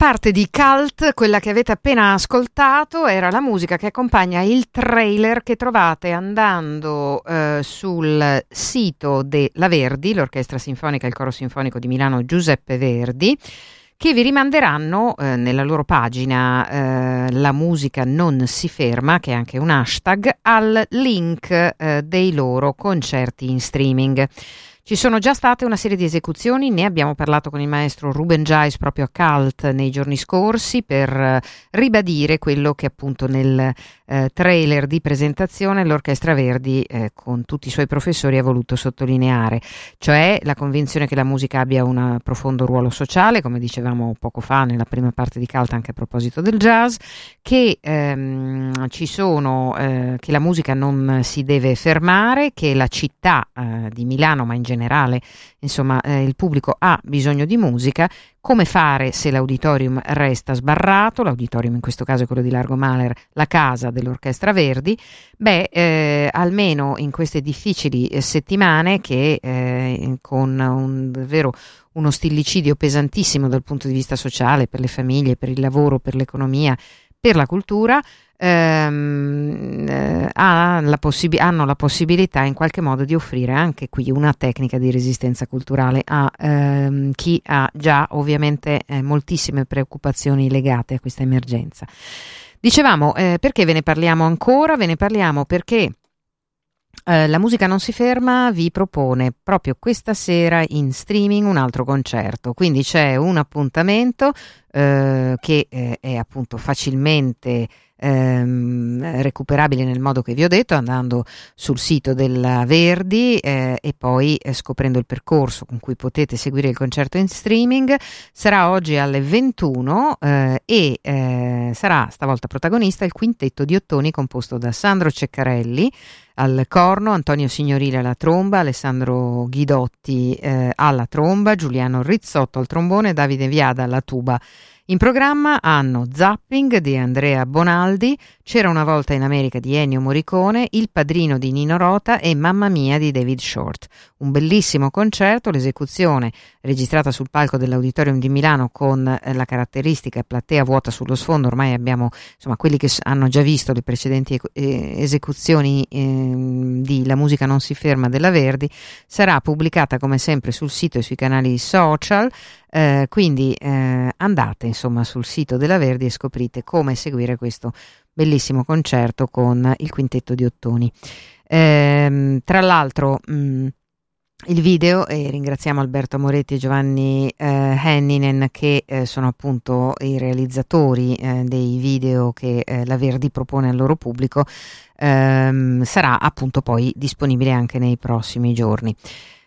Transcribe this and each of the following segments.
Parte di Cult, quella che avete appena ascoltato, era la musica che accompagna il trailer che trovate andando eh, sul sito della Verdi, l'Orchestra Sinfonica e il Coro Sinfonico di Milano Giuseppe Verdi, che vi rimanderanno eh, nella loro pagina eh, La musica non si ferma, che è anche un hashtag, al link eh, dei loro concerti in streaming. Ci sono già state una serie di esecuzioni, ne abbiamo parlato con il maestro Ruben Giais proprio a Cult nei giorni scorsi per eh, ribadire quello che appunto nel eh, trailer di presentazione l'Orchestra Verdi eh, con tutti i suoi professori ha voluto sottolineare, cioè la convinzione che la musica abbia un profondo ruolo sociale, come dicevamo poco fa nella prima parte di Cult anche a proposito del jazz, che ehm, ci sono, eh, che la musica non si deve fermare, che la città eh, di Milano, ma in generale insomma, eh, il pubblico ha bisogno di musica. Come fare se l'auditorium resta sbarrato? L'auditorium in questo caso è quello di Largo Mahler, la casa dell'Orchestra Verdi. Beh, eh, almeno in queste difficili eh, settimane che eh, con un davvero uno stillicidio pesantissimo dal punto di vista sociale, per le famiglie, per il lavoro, per l'economia, per la cultura, ehm, eh, ha la possib- hanno la possibilità in qualche modo di offrire anche qui una tecnica di resistenza culturale a ehm, chi ha già ovviamente eh, moltissime preoccupazioni legate a questa emergenza. Dicevamo, eh, perché ve ne parliamo ancora? Ve ne parliamo perché eh, la musica non si ferma vi propone proprio questa sera in streaming un altro concerto, quindi c'è un appuntamento eh, che eh, è appunto facilmente ehm, recuperabile nel modo che vi ho detto, andando sul sito della Verdi eh, e poi eh, scoprendo il percorso con cui potete seguire il concerto in streaming. Sarà oggi alle 21 eh, e sarà stavolta protagonista il quintetto di ottoni composto da Sandro Ceccarelli al corno, Antonio Signorile alla tromba, Alessandro Ghidotti alla tromba, Giuliano Rizzotto al trombone, Davide Viada alla tuba in programma hanno Zapping di Andrea Bonaldi, C'era una volta in America di Ennio Morricone, Il padrino di Nino Rota e Mamma mia di David Short. Un bellissimo concerto, l'esecuzione registrata sul palco dell'Auditorium di Milano con eh, la caratteristica platea vuota sullo sfondo, ormai abbiamo insomma quelli che hanno già visto le precedenti eh, esecuzioni eh, di La musica non si ferma della Verdi, sarà pubblicata come sempre sul sito e sui canali social. Eh, quindi eh, andate insomma sul sito della Verdi e scoprite come seguire questo bellissimo concerto con il quintetto di Ottoni. Eh, tra l'altro mh, mm, il video e ringraziamo Alberto Moretti e Giovanni eh, Henninen che eh, sono appunto i realizzatori eh, dei video che eh, la Verdi propone al loro pubblico ehm, sarà appunto poi disponibile anche nei prossimi giorni.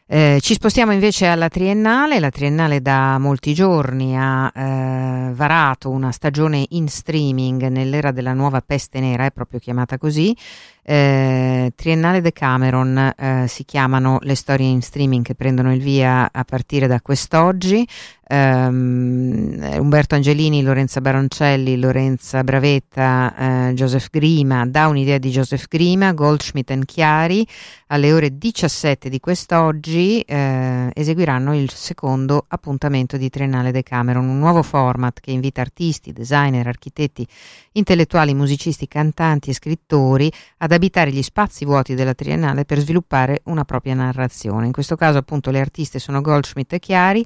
Eh, ci spostiamo invece alla Triennale, la Triennale da molti giorni ha eh, varato una stagione in streaming nell'era della nuova peste nera, è proprio chiamata così, eh, Triennale Decameron eh, si chiamano le storie in streaming che prendono il via a partire da quest'oggi. Um, Umberto Angelini, Lorenza Baroncelli, Lorenza Bravetta, uh, Joseph Grima, da un'idea di Joseph Grima, Goldschmidt Chiari, alle ore 17 di quest'oggi uh, eseguiranno il secondo appuntamento di Triennale Decameron, un nuovo format che invita artisti, designer, architetti, intellettuali, musicisti, cantanti e scrittori ad abitare gli spazi vuoti della Triennale per sviluppare una propria narrazione. In questo caso appunto le artiste sono Goldschmidt e Chiari,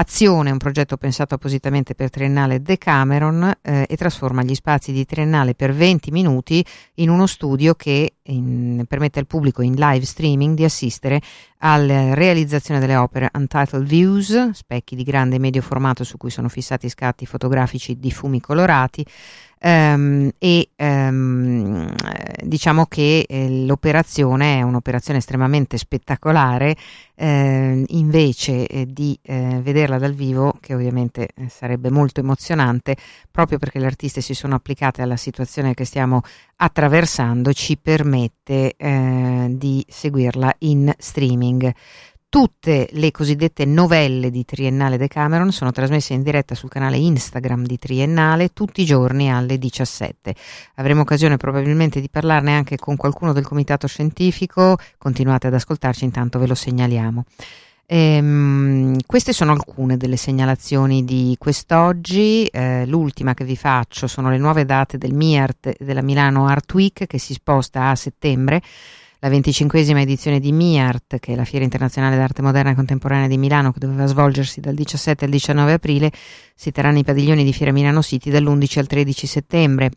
Azione, un progetto pensato appositamente per Triennale Decameron eh, e trasforma gli spazi di Triennale per 20 minuti in uno studio che in, permette al pubblico in live streaming di assistere alla realizzazione delle opere Untitled Views, specchi di grande e medio formato su cui sono fissati scatti fotografici di fumi colorati, Um, e um, diciamo che eh, l'operazione è un'operazione estremamente spettacolare eh, invece eh, di eh, vederla dal vivo che ovviamente eh, sarebbe molto emozionante proprio perché le artiste si sono applicate alla situazione che stiamo attraversando ci permette eh, di seguirla in streaming Tutte le cosiddette novelle di Triennale Decameron sono trasmesse in diretta sul canale Instagram di Triennale tutti i giorni alle 17. Avremo occasione probabilmente di parlarne anche con qualcuno del comitato scientifico, continuate ad ascoltarci, intanto ve lo segnaliamo. Ehm, queste sono alcune delle segnalazioni di quest'oggi. Eh, l'ultima che vi faccio sono le nuove date del MIART della Milano Art Week che si sposta a settembre. La venticinquesima edizione di MIART, che è la Fiera Internazionale d'Arte Moderna e Contemporanea di Milano, che doveva svolgersi dal 17 al 19 aprile, si terrà nei padiglioni di Fiera Milano City dall'11 al 13 settembre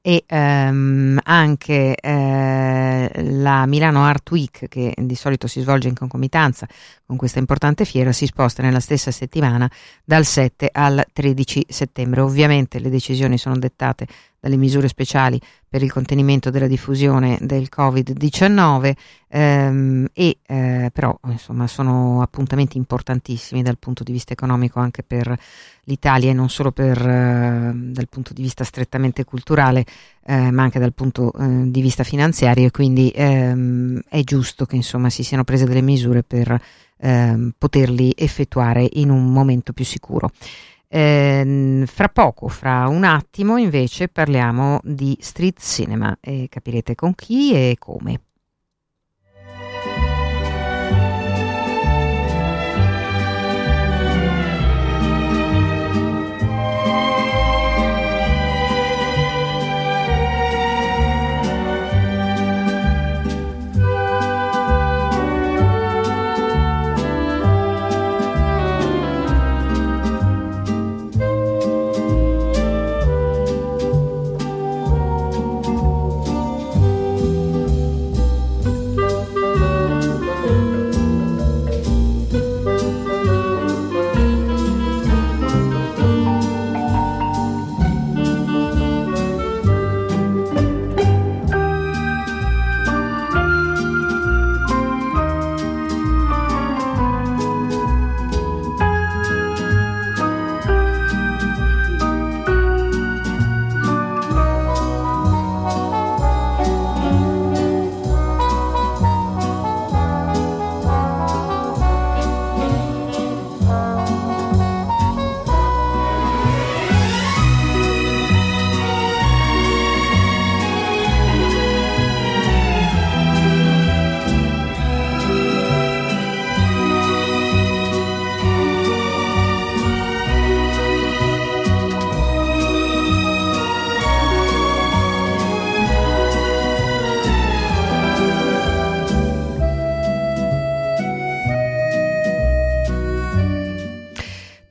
e ehm, anche eh, la Milano Art Week che di solito si svolge in concomitanza con questa importante fiera si sposta nella stessa settimana dal 7 al 13 settembre. Ovviamente le decisioni sono dettate dalle misure speciali per il contenimento della diffusione del Covid-19 ehm, e eh, però insomma sono appuntamenti importantissimi dal punto di vista economico anche per l'Italia e non solo per, eh, dal punto di vista strettamente culturale eh, ma anche dal punto eh, di vista finanziario e quindi ehm, è giusto che insomma si siano prese delle misure per ehm, poterli effettuare in un momento più sicuro. Eh, fra poco, fra un attimo, invece parliamo di street cinema e capirete con chi e come.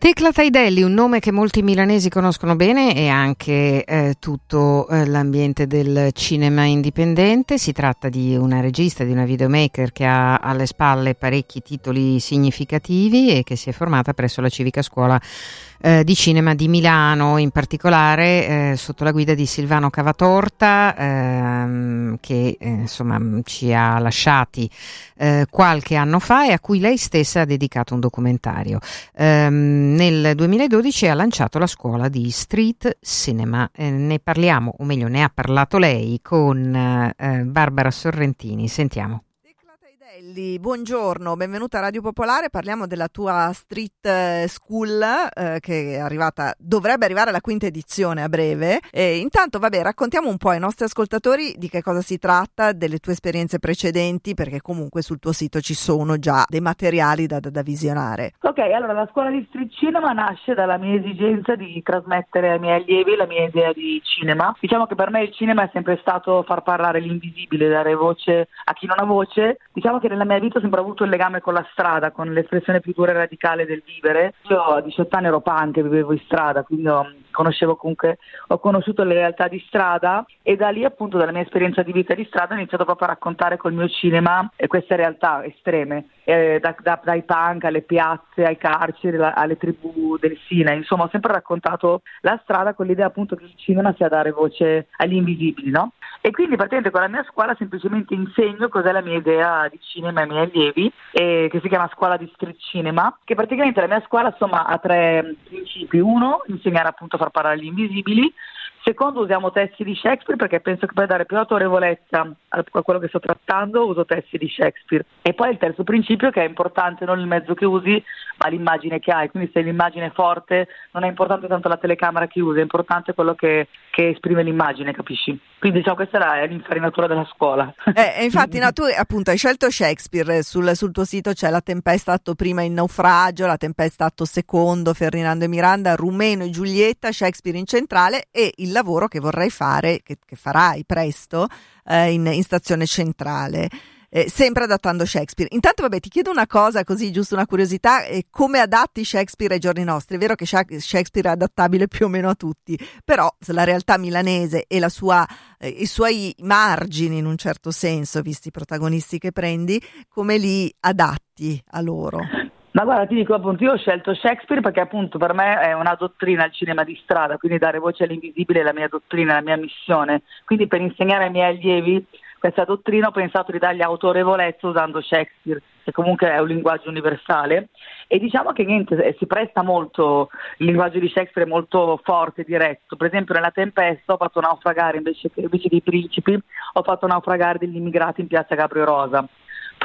Tecla Taidelli, un nome che molti milanesi conoscono bene e anche eh, tutto eh, l'ambiente del cinema indipendente. Si tratta di una regista, di una videomaker che ha alle spalle parecchi titoli significativi e che si è formata presso la Civica Scuola eh, di cinema di Milano, in particolare eh, sotto la guida di Silvano Cavatorta, ehm, che eh, insomma ci ha lasciati eh, qualche anno fa e a cui lei stessa ha dedicato un documentario. Ehm, nel 2012 ha lanciato la scuola di street cinema. Eh, ne parliamo, o meglio, ne ha parlato lei con Barbara Sorrentini. Sentiamo. Belli, buongiorno, benvenuta a Radio Popolare. Parliamo della tua Street eh, School eh, che è arrivata, dovrebbe arrivare alla quinta edizione a breve. E intanto, vabbè, raccontiamo un po' ai nostri ascoltatori di che cosa si tratta, delle tue esperienze precedenti, perché comunque sul tuo sito ci sono già dei materiali da, da, da visionare. Ok, allora la scuola di Street Cinema nasce dalla mia esigenza di trasmettere ai miei allievi la mia idea di cinema. Diciamo che per me il cinema è sempre stato far parlare l'invisibile, dare voce a chi non ha voce. Diciamo che nella mia vita ho sempre avuto il legame con la strada, con l'espressione più dura e radicale del vivere. Io a 18 anni ero punk vivevo in strada, quindi ho, conoscevo comunque, ho conosciuto le realtà di strada e da lì appunto dalla mia esperienza di vita di strada ho iniziato proprio a raccontare col mio cinema queste realtà estreme, eh, da, da, dai punk alle piazze, ai carceri, alle tribù del Sinai, insomma ho sempre raccontato la strada con l'idea appunto che il cinema sia dare voce agli invisibili, no? E quindi praticamente con la mia scuola semplicemente insegno cos'è la mia idea di cinema ai miei allievi, eh, che si chiama Scuola di Street Cinema, che praticamente la mia scuola insomma ha tre principi. Uno, insegnare appunto far parlare gli invisibili, Secondo, usiamo testi di Shakespeare perché penso che per dare più autorevolezza a quello che sto trattando uso testi di Shakespeare. E poi il terzo principio che è importante non il mezzo che usi, ma l'immagine che hai. Quindi se l'immagine è forte non è importante tanto la telecamera che usi, è importante quello che, che esprime l'immagine, capisci? Quindi diciamo questa è l'infarinatura della scuola. Eh, infatti no, tu appunto hai scelto Shakespeare, sul, sul, tuo sito c'è La Tempesta atto prima in naufragio, La Tempesta atto secondo, Ferdinando e Miranda, Rumeno e Giulietta, Shakespeare in centrale e il lavoro che vorrai fare, che, che farai presto eh, in, in stazione centrale eh, sempre adattando Shakespeare. Intanto, vabbè, ti chiedo una cosa, così giusto una curiosità: eh, come adatti Shakespeare ai giorni nostri? È vero che Shakespeare è adattabile più o meno a tutti, però la realtà milanese e sua, eh, i suoi margini, in un certo senso, visti i protagonisti che prendi, come li adatti a loro? Ma guarda, ti dico appunto, io ho scelto Shakespeare perché appunto per me è una dottrina il cinema di strada, quindi dare voce all'invisibile è la mia dottrina, la mia missione. Quindi per insegnare ai miei allievi questa dottrina ho pensato di dargli autorevolezza usando Shakespeare, che comunque è un linguaggio universale. E diciamo che niente, eh, si presta molto, il linguaggio di Shakespeare è molto forte, diretto. Per esempio nella Tempesta ho fatto naufragare invece, invece dei principi, ho fatto naufragare degli immigrati in piazza Caprio Rosa.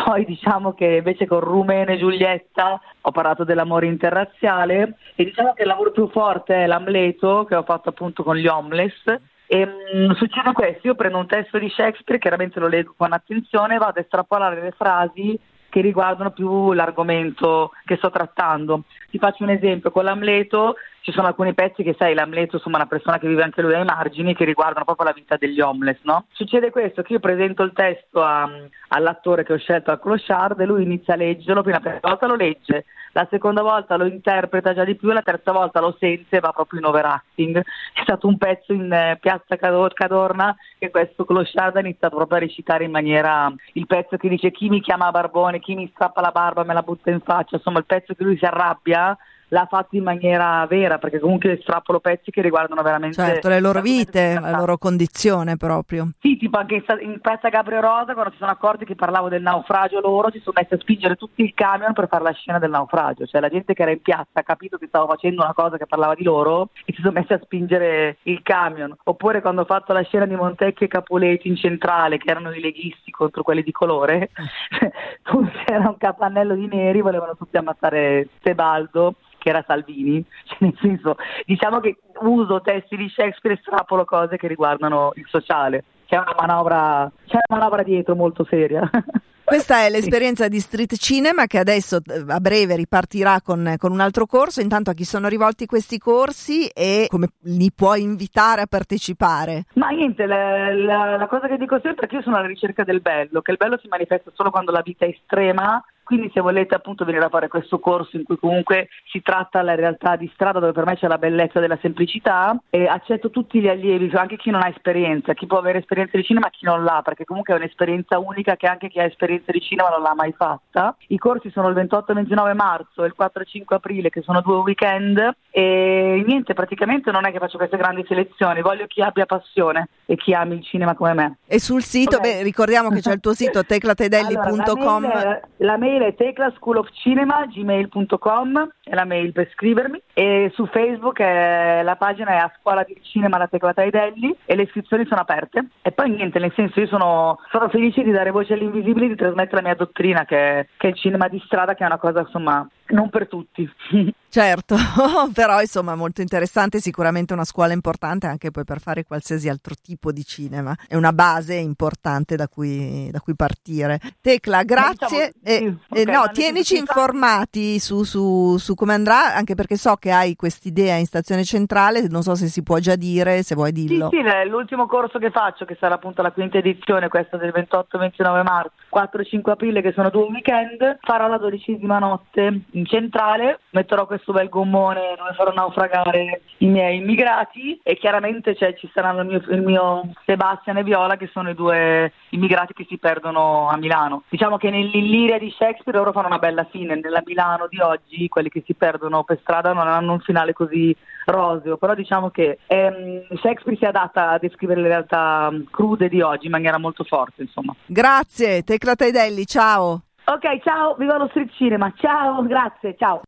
Poi diciamo che invece con Rumene e Giulietta ho parlato dell'amore interrazziale e diciamo che il lavoro più forte è l'Amleto che ho fatto appunto con gli homeless e, mh, succede questo, io prendo un testo di Shakespeare, chiaramente lo leggo con attenzione, vado a estrapolare le frasi che riguardano più l'argomento che sto trattando. Ti faccio un esempio, con l'Amleto ci sono alcuni pezzi che sai, l'Amleto insomma una persona che vive anche lui ai margini che riguardano proprio la vita degli homeless, no? Succede questo, che io presento il testo a, all'attore che ho scelto al clochard e lui inizia a leggerlo, prima la prima volta lo legge, la seconda volta lo interpreta già di più, la terza volta lo sente e va proprio in overacting. È stato un pezzo in eh, Piazza Cadorna che questo Clochard ha iniziato proprio a recitare in maniera il pezzo che dice chi mi chiama Barbone, chi mi strappa la barba me la butta in faccia, insomma il pezzo che lui si arrabbia l'ha fatto in maniera vera, perché comunque strappolo pezzi che riguardano veramente... Certo, le loro vite, la loro condizione proprio. Sì, tipo anche in Piazza Gabriel Rosa, quando si sono accorti che parlavo del naufragio loro, si sono messi a spingere tutti il camion per fare la scena del naufragio, cioè la gente che era in piazza ha capito che stavo facendo una cosa che parlava di loro e si sono messi a spingere il camion. Oppure quando ho fatto la scena di Montecchi e Capuleti in centrale, che erano i leghisti contro quelli di colore, c'era un capannello di neri, volevano tutti ammazzare Tebaldo che era Salvini, cioè, nel senso, diciamo che uso testi di Shakespeare e strapolo cose che riguardano il sociale. C'è una manovra, c'è una manovra dietro molto seria. Questa è l'esperienza di Street Cinema che adesso eh, a breve ripartirà con, con, un altro corso. Intanto a chi sono rivolti questi corsi e come li puoi invitare a partecipare? Ma niente, la, la, la cosa che dico sempre è che io sono alla ricerca del bello, che il bello si manifesta solo quando la vita è estrema quindi se volete appunto venire a fare questo corso in cui comunque si tratta la realtà di strada dove per me c'è la bellezza della semplicità e accetto tutti gli allievi, anche chi non ha esperienza, chi può avere esperienza di cinema, chi non l'ha, perché comunque è un'esperienza unica che anche chi ha esperienza di cinema non l'ha mai fatta. I corsi sono il 28 e 29 marzo e il 4 e 5 aprile che sono due weekend e niente, praticamente non è che faccio queste grandi selezioni, voglio chi abbia passione e chi ami il cinema come me. E sul sito, okay. beh, ricordiamo che c'è il tuo sito teclatedelli.com. Allora, la mail è teclaschoolofcinema.gmail.com è la mail per scrivermi e su Facebook è, la pagina è a scuola di cinema la tecla Taidelli e le iscrizioni sono aperte e poi niente nel senso io sono, sono felice di dare voce agli invisibili di trasmettere la mia dottrina che, che è il cinema di strada che è una cosa insomma non per tutti Certo, però insomma molto interessante, sicuramente una scuola importante anche poi per fare qualsiasi altro tipo di cinema, è una base importante da cui, da cui partire. Tecla, grazie. Diciamo, eh, okay, no, tienici informati su, su, su, come andrà, anche perché so che hai quest'idea in stazione centrale, non so se si può già dire, se vuoi dirlo. Sì, sì, l'ultimo corso che faccio, che sarà appunto la quinta edizione, questa del 28-29 marzo, 4-5 aprile, che sono due weekend, farò la dodicesima notte in centrale, metterò questo questo bel gommone dove farò naufragare i miei immigrati e chiaramente cioè, ci saranno il mio, il mio Sebastian e Viola che sono i due immigrati che si perdono a Milano. Diciamo che nell'Illiria di Shakespeare loro fanno una bella fine, nella Milano di oggi quelli che si perdono per strada non hanno un finale così roseo, però diciamo che ehm, Shakespeare si adatta a descrivere le realtà crude di oggi in maniera molto forte, insomma. Grazie, Tecla Taidelli, ciao. Ok, ciao, viva lo street cinema, ciao, grazie, ciao.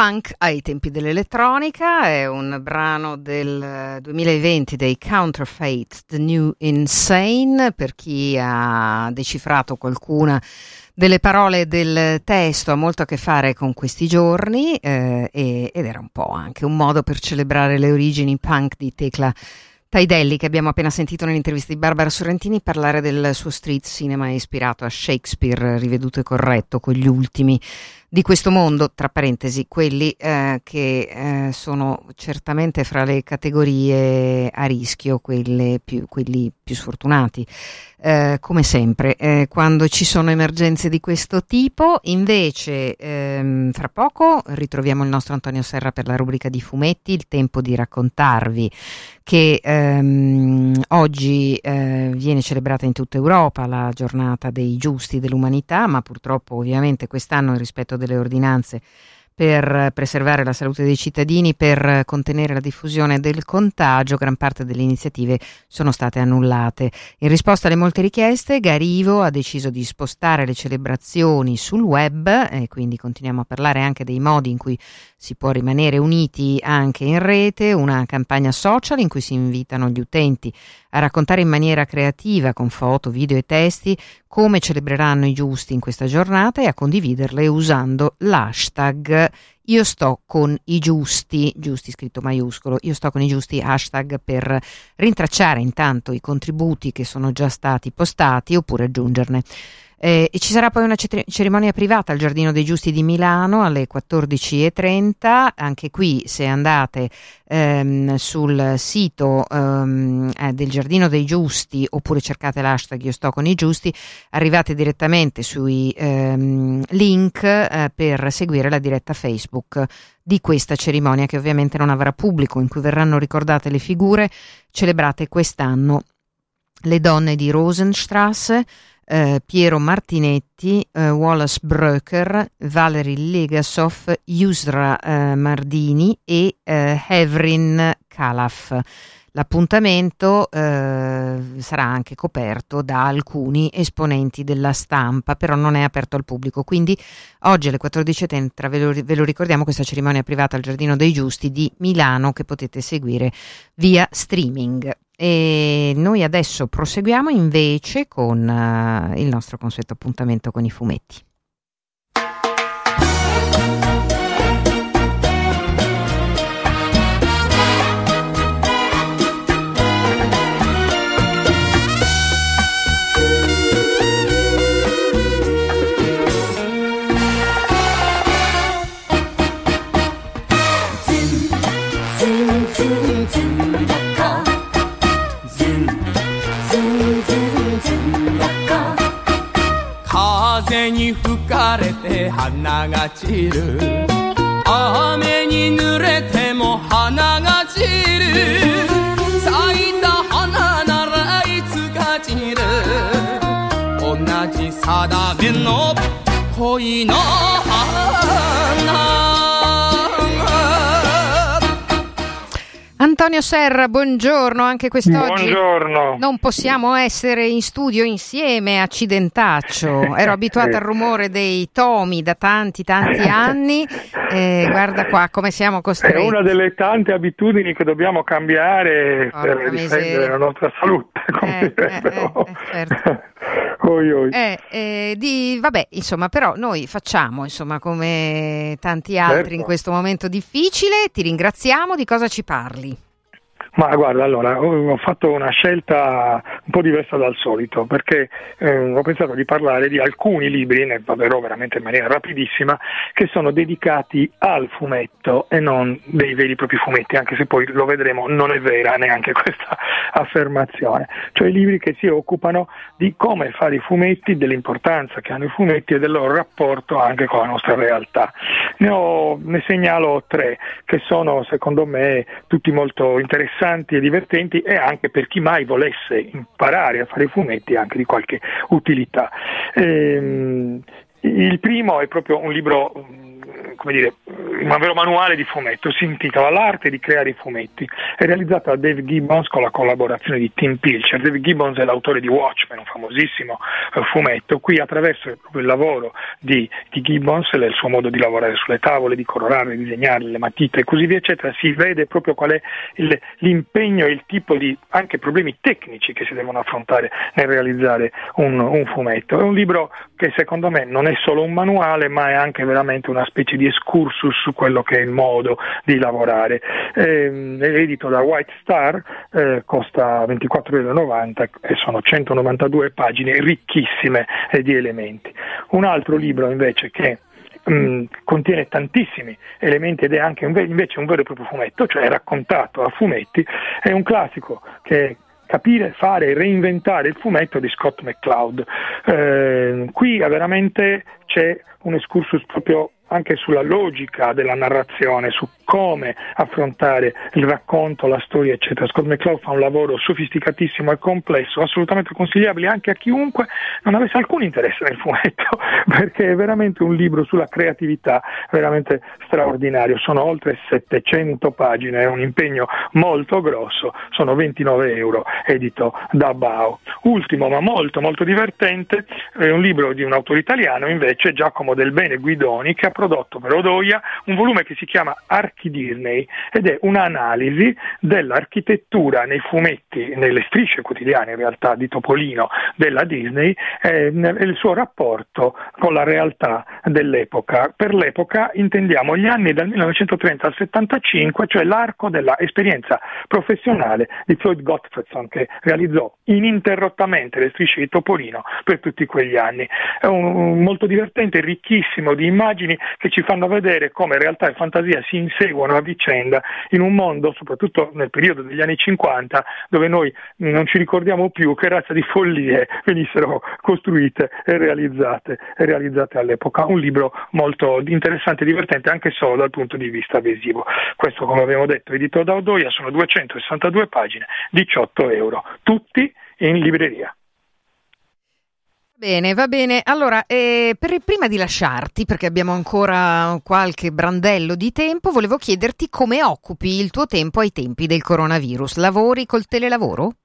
Punk ai tempi dell'elettronica, è un brano del 2020 dei Counterfeit, The New Insane, per chi ha decifrato qualcuna delle parole del testo ha molto a che fare con questi giorni eh, ed era un po' anche un modo per celebrare le origini punk di Tecla Taidelli, che abbiamo appena sentito nell'intervista di Barbara Sorrentini, parlare del suo street cinema ispirato a Shakespeare, riveduto e corretto con gli ultimi di questo mondo, tra parentesi, quelli eh, che eh, sono certamente fra le categorie a rischio, più, quelli più sfortunati. Eh, come sempre, eh, quando ci sono emergenze di questo tipo, invece, ehm, fra poco ritroviamo il nostro Antonio Serra per la rubrica di fumetti, il tempo di raccontarvi che ehm, oggi eh, viene celebrata in tutta Europa la giornata dei giusti dell'umanità, ma purtroppo ovviamente quest'anno rispetto delle ordinanze per preservare la salute dei cittadini, per contenere la diffusione del contagio, gran parte delle iniziative sono state annullate. In risposta alle molte richieste, Garivo ha deciso di spostare le celebrazioni sul web e quindi continuiamo a parlare anche dei modi in cui si può rimanere uniti anche in rete, una campagna social in cui si invitano gli utenti a raccontare in maniera creativa, con foto, video e testi, come celebreranno i giusti in questa giornata e a condividerle usando l'hashtag io sto con i giusti, giusti scritto maiuscolo, io sto con i giusti hashtag per rintracciare intanto i contributi che sono già stati postati oppure aggiungerne. Eh, e ci sarà poi una cerimonia privata al Giardino dei Giusti di Milano alle 14.30. Anche qui, se andate ehm, sul sito ehm, eh, del Giardino dei Giusti oppure cercate l'hashtag Io sto con i giusti, arrivate direttamente sui ehm, link eh, per seguire la diretta Facebook di questa cerimonia che ovviamente non avrà pubblico, in cui verranno ricordate le figure celebrate quest'anno. Le donne di Rosenstrasse, eh, Piero Martinetti, eh, Wallace Bröker, Valery Legasov, Yusra eh, Mardini e eh, Hevrin Kalaf. L'appuntamento eh, sarà anche coperto da alcuni esponenti della stampa, però non è aperto al pubblico. Quindi oggi alle 14.30 ve lo, ve lo ricordiamo questa cerimonia privata al Giardino dei Giusti di Milano che potete seguire via streaming. E noi adesso proseguiamo invece con uh, il nostro consueto appuntamento con i fumetti. 風に吹かれて花が散る。雨に濡れても花が散る。咲いた花ならいつか散る。同じ定めの恋の花。Antonio Serra, buongiorno anche quest'oggi. Buongiorno. Non possiamo essere in studio insieme, accidentaccio. Ero abituata al rumore dei tomi da tanti, tanti anni. Eh, guarda qua come siamo costretti. È una delle tante abitudini che dobbiamo cambiare Porca per difendere la nostra salute. Eh, eh, eh, certo. oi, oi. Eh, di, vabbè, insomma, però noi facciamo, insomma, come tanti altri certo. in questo momento difficile. Ti ringraziamo. Di cosa ci parli? Ma guarda, allora ho fatto una scelta un po' diversa dal solito perché eh, ho pensato di parlare di alcuni libri, ne parlerò veramente in maniera rapidissima, che sono dedicati al fumetto e non dei veri e propri fumetti, anche se poi lo vedremo non è vera neanche questa affermazione. Cioè libri che si occupano di come fare i fumetti, dell'importanza che hanno i fumetti e del loro rapporto anche con la nostra realtà. Ne, ho, ne segnalo tre che sono secondo me tutti molto interessanti e divertenti e anche per chi mai volesse imparare a fare fumetti anche di qualche utilità. Ehm, il primo è proprio un libro come dire, un vero manuale di fumetto, si intitola L'arte di creare i fumetti, è realizzato da Dave Gibbons con la collaborazione di Tim Pilcher. Dave Gibbons è l'autore di Watchmen, un famosissimo eh, fumetto, qui attraverso il lavoro di, di Gibbons, il suo modo di lavorare sulle tavole, di colorare, disegnare, le matite e così via, eccetera, si vede proprio qual è il, l'impegno e il tipo di anche problemi tecnici che si devono affrontare nel realizzare un, un fumetto. È un libro che secondo me non è solo un manuale, ma è anche veramente una specie di excursus su quello che è il modo di lavorare. È edito da White Star, eh, costa 24,90 e sono 192 pagine ricchissime eh, di elementi. Un altro libro invece che Mm, contiene tantissimi elementi ed è anche invece un vero e proprio fumetto, cioè raccontato a fumetti, è un classico che capire, fare e reinventare il fumetto di Scott McCloud. Eh, qui veramente c'è un excursus proprio anche sulla logica della narrazione, su come affrontare il racconto, la storia, eccetera. Scott McCloud fa un lavoro sofisticatissimo e complesso, assolutamente consigliabile anche a chiunque non avesse alcun interesse nel fumetto, perché è veramente un libro sulla creatività veramente straordinario. Sono oltre 700 pagine, è un impegno molto grosso, sono 29 euro, edito da Bao. Ultimo, ma molto molto divertente, è un libro di un autore italiano, invece Giacomo Del Bene Guidoni, che ha prodotto per Odoia un volume che si chiama Archi Disney ed è un'analisi dell'architettura nei fumetti, nelle strisce quotidiane in realtà di Topolino della Disney eh, e il suo rapporto con la realtà dell'epoca. Per l'epoca intendiamo gli anni dal 1930 al 75, cioè l'arco dell'esperienza professionale di Floyd Gottfredson che realizzò ininterrottamente le strisce di Topolino per tutti quegli anni. È un molto divertente, ricchissimo di immagini che ci fanno vedere come realtà e fantasia si inseguono seguono a vicenda in un mondo, soprattutto nel periodo degli anni 50, dove noi non ci ricordiamo più che razza di follie venissero costruite e realizzate, e realizzate all'epoca. Un libro molto interessante e divertente anche solo dal punto di vista visivo. Questo, come abbiamo detto, edito da Odoia, sono 262 pagine, 18 euro, tutti in libreria. Bene, va bene. Allora, eh, per, prima di lasciarti, perché abbiamo ancora qualche brandello di tempo, volevo chiederti come occupi il tuo tempo ai tempi del coronavirus. Lavori col telelavoro?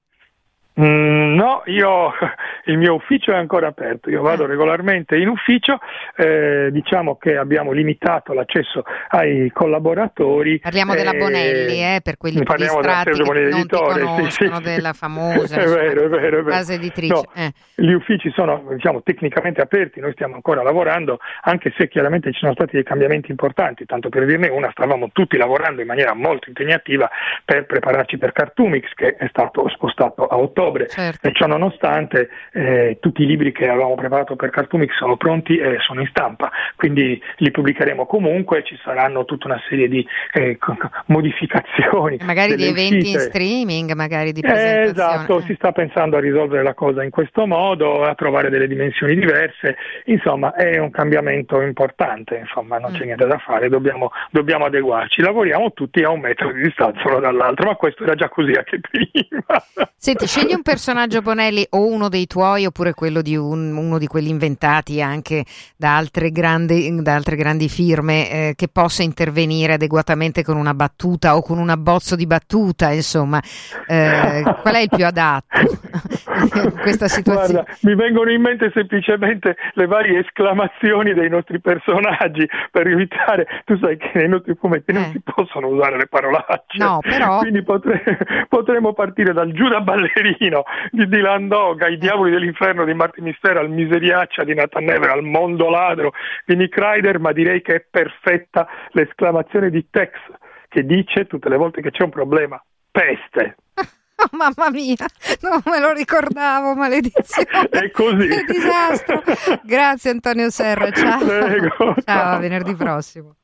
Mm, no, io il mio ufficio è ancora aperto, io vado ah. regolarmente in ufficio, eh, diciamo che abbiamo limitato l'accesso ai collaboratori. Parliamo eh, della Bonelli, eh, per quelli più distratti che non editore, conoscono, sì, della famosa è vero, è vero, è vero. casa editrice. No, eh. Gli uffici sono diciamo, tecnicamente aperti, noi stiamo ancora lavorando, anche se chiaramente ci sono stati dei cambiamenti importanti, tanto per dirne una, stavamo tutti lavorando in maniera molto impegnativa per prepararci per Cartoomix, che è stato spostato a ottobre, certo. e ciò nonostante eh, tutti i libri che avevamo preparato per Cartoomix sono pronti e sono in stampa, quindi li pubblicheremo comunque, ci saranno tutta una serie di eh, modificazioni. Magari di eventi uscite. in streaming, magari di presentazioni. Eh, esatto, si sta pensando a risolvere la cosa in questo modo, a trovare delle dimensioni diverse, insomma è un cambiamento importante, insomma non mm. c'è niente da fare, dobbiamo, dobbiamo, adeguarci, lavoriamo tutti a un metro di distanza l'uno dall'altro, ma questo era già così anche prima. Senti, scegli un personaggio Bonelli o uno dei tuoi oppure quello di un, uno di quelli inventati anche da altre grandi, da altre grandi firme eh, che possa intervenire adeguatamente con una battuta o con un abbozzo di battuta, insomma, eh, qual è il più adatto in questa situazione? Guarda, mi vengono in mente semplicemente le varie esclamazioni dei nostri personaggi per evitare, tu sai che nei nostri fumetti eh. non si possono usare le parolacce, no, però... quindi potre, potremmo partire dal Giuda Ballerino di Dylan Dog ai diavoli dell'inferno di Martin Mistero al miseriaccia di Nathan Never, al mondo ladro di Nick Ryder, ma direi che è perfetta l'esclamazione di Tex che dice tutte le volte che c'è un problema, peste. Oh, mamma mia, non me lo ricordavo, maledizione. È così. Che disastro. Grazie Antonio Serra, ciao. Prego, ciao, ciao, a venerdì prossimo.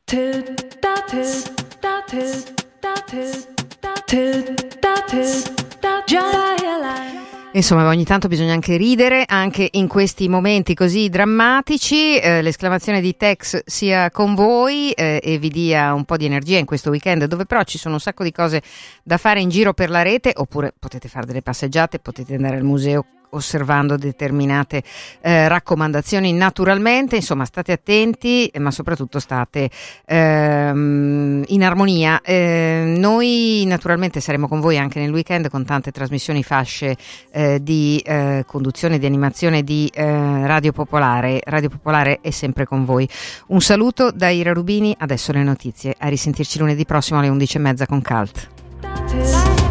Insomma, ogni tanto bisogna anche ridere, anche in questi momenti così drammatici. Eh, l'esclamazione di Tex sia con voi eh, e vi dia un po' di energia in questo weekend, dove però ci sono un sacco di cose da fare in giro per la rete, oppure potete fare delle passeggiate, potete andare al museo osservando determinate eh, raccomandazioni naturalmente, insomma state attenti ma soprattutto state ehm, in armonia. Eh, noi naturalmente saremo con voi anche nel weekend con tante trasmissioni fasce eh, di eh, conduzione, di animazione di eh, Radio Popolare. Radio Popolare è sempre con voi. Un saluto da Ira Rubini, adesso le notizie. A risentirci lunedì prossimo alle 11.30 con Cult.